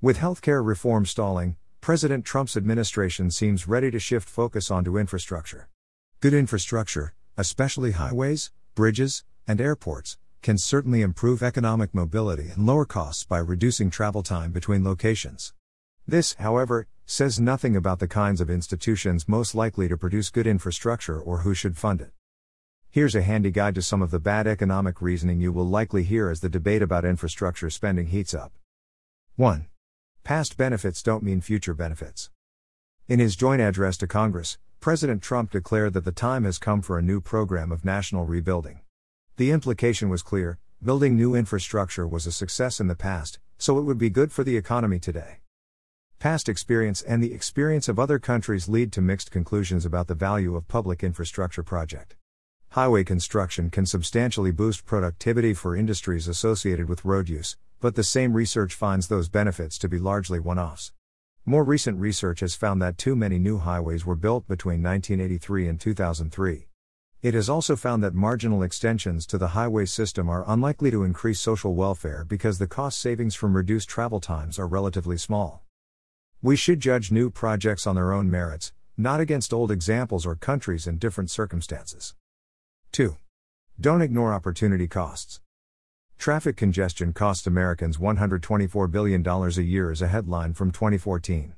With healthcare reform stalling, President Trump's administration seems ready to shift focus onto infrastructure. Good infrastructure, especially highways, bridges, and airports, can certainly improve economic mobility and lower costs by reducing travel time between locations. This, however, says nothing about the kinds of institutions most likely to produce good infrastructure or who should fund it. Here's a handy guide to some of the bad economic reasoning you will likely hear as the debate about infrastructure spending heats up. 1. Past benefits don't mean future benefits. In his joint address to Congress, President Trump declared that the time has come for a new program of national rebuilding. The implication was clear building new infrastructure was a success in the past, so it would be good for the economy today. Past experience and the experience of other countries lead to mixed conclusions about the value of public infrastructure project. Highway construction can substantially boost productivity for industries associated with road use, but the same research finds those benefits to be largely one offs. More recent research has found that too many new highways were built between 1983 and 2003. It has also found that marginal extensions to the highway system are unlikely to increase social welfare because the cost savings from reduced travel times are relatively small. We should judge new projects on their own merits, not against old examples or countries in different circumstances. 2. Don't ignore opportunity costs. Traffic congestion costs Americans $124 billion a year is a headline from 2014.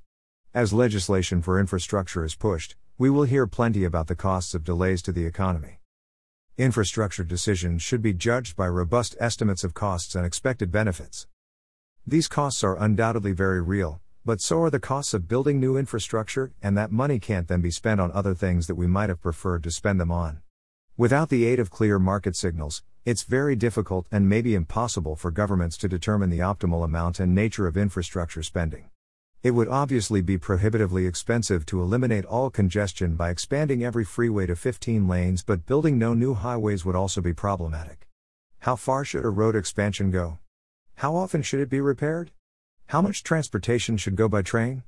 As legislation for infrastructure is pushed, we will hear plenty about the costs of delays to the economy. Infrastructure decisions should be judged by robust estimates of costs and expected benefits. These costs are undoubtedly very real, but so are the costs of building new infrastructure, and that money can't then be spent on other things that we might have preferred to spend them on. Without the aid of clear market signals, it's very difficult and maybe impossible for governments to determine the optimal amount and nature of infrastructure spending. It would obviously be prohibitively expensive to eliminate all congestion by expanding every freeway to 15 lanes, but building no new highways would also be problematic. How far should a road expansion go? How often should it be repaired? How much transportation should go by train?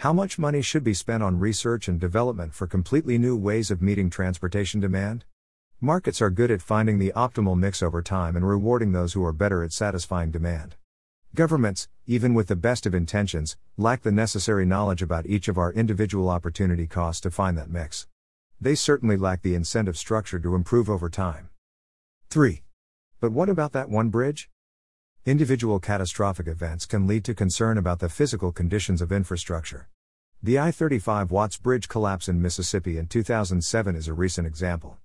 How much money should be spent on research and development for completely new ways of meeting transportation demand? Markets are good at finding the optimal mix over time and rewarding those who are better at satisfying demand. Governments, even with the best of intentions, lack the necessary knowledge about each of our individual opportunity costs to find that mix. They certainly lack the incentive structure to improve over time. 3. But what about that one bridge? Individual catastrophic events can lead to concern about the physical conditions of infrastructure. The I 35 Watts Bridge collapse in Mississippi in 2007 is a recent example.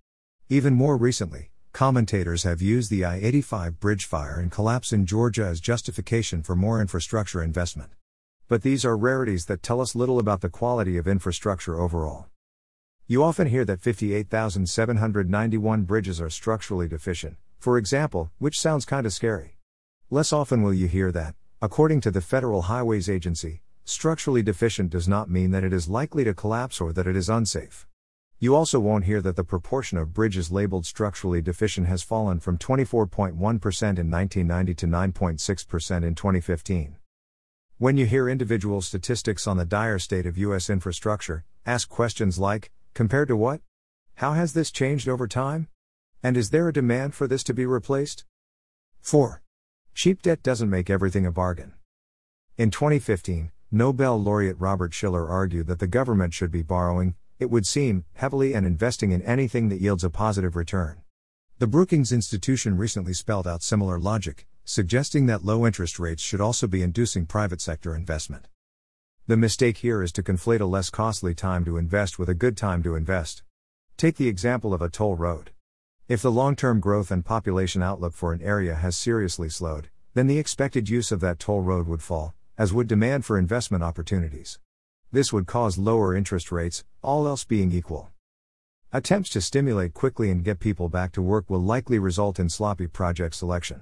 Even more recently, commentators have used the I 85 bridge fire and collapse in Georgia as justification for more infrastructure investment. But these are rarities that tell us little about the quality of infrastructure overall. You often hear that 58,791 bridges are structurally deficient, for example, which sounds kinda scary. Less often will you hear that, according to the Federal Highways Agency, structurally deficient does not mean that it is likely to collapse or that it is unsafe. You also won't hear that the proportion of bridges labeled structurally deficient has fallen from 24.1% in 1990 to 9.6% in 2015. When you hear individual statistics on the dire state of U.S. infrastructure, ask questions like compared to what? How has this changed over time? And is there a demand for this to be replaced? 4. Cheap debt doesn't make everything a bargain. In 2015, Nobel laureate Robert Shiller argued that the government should be borrowing, it would seem, heavily and investing in anything that yields a positive return. The Brookings Institution recently spelled out similar logic, suggesting that low interest rates should also be inducing private sector investment. The mistake here is to conflate a less costly time to invest with a good time to invest. Take the example of a toll road. If the long term growth and population outlook for an area has seriously slowed, then the expected use of that toll road would fall, as would demand for investment opportunities. This would cause lower interest rates, all else being equal. Attempts to stimulate quickly and get people back to work will likely result in sloppy project selection.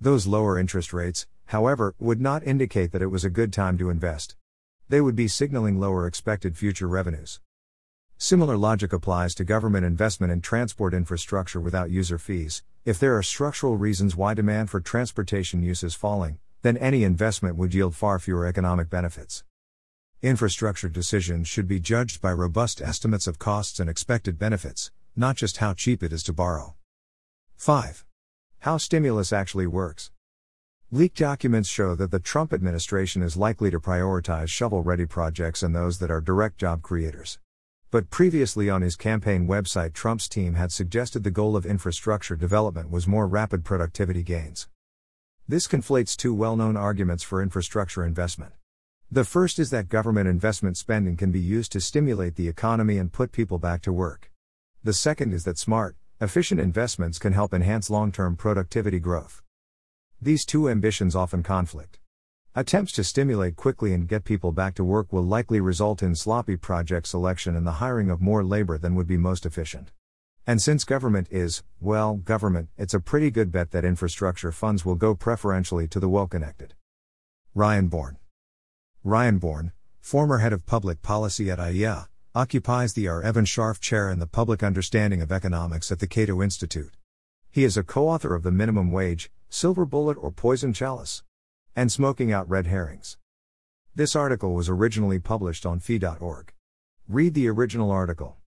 Those lower interest rates, however, would not indicate that it was a good time to invest. They would be signaling lower expected future revenues. Similar logic applies to government investment in transport infrastructure without user fees. If there are structural reasons why demand for transportation use is falling, then any investment would yield far fewer economic benefits. Infrastructure decisions should be judged by robust estimates of costs and expected benefits, not just how cheap it is to borrow. 5. How stimulus actually works. Leaked documents show that the Trump administration is likely to prioritize shovel ready projects and those that are direct job creators. But previously on his campaign website, Trump's team had suggested the goal of infrastructure development was more rapid productivity gains. This conflates two well known arguments for infrastructure investment. The first is that government investment spending can be used to stimulate the economy and put people back to work. The second is that smart, efficient investments can help enhance long term productivity growth. These two ambitions often conflict. Attempts to stimulate quickly and get people back to work will likely result in sloppy project selection and the hiring of more labor than would be most efficient. And since government is, well, government, it's a pretty good bet that infrastructure funds will go preferentially to the well connected. Ryan Bourne. Ryan Bourne, former head of public policy at IEA, occupies the R. Evan Scharf Chair in the Public Understanding of Economics at the Cato Institute. He is a co author of The Minimum Wage, Silver Bullet or Poison Chalice and smoking out red herrings. This article was originally published on fee.org. Read the original article.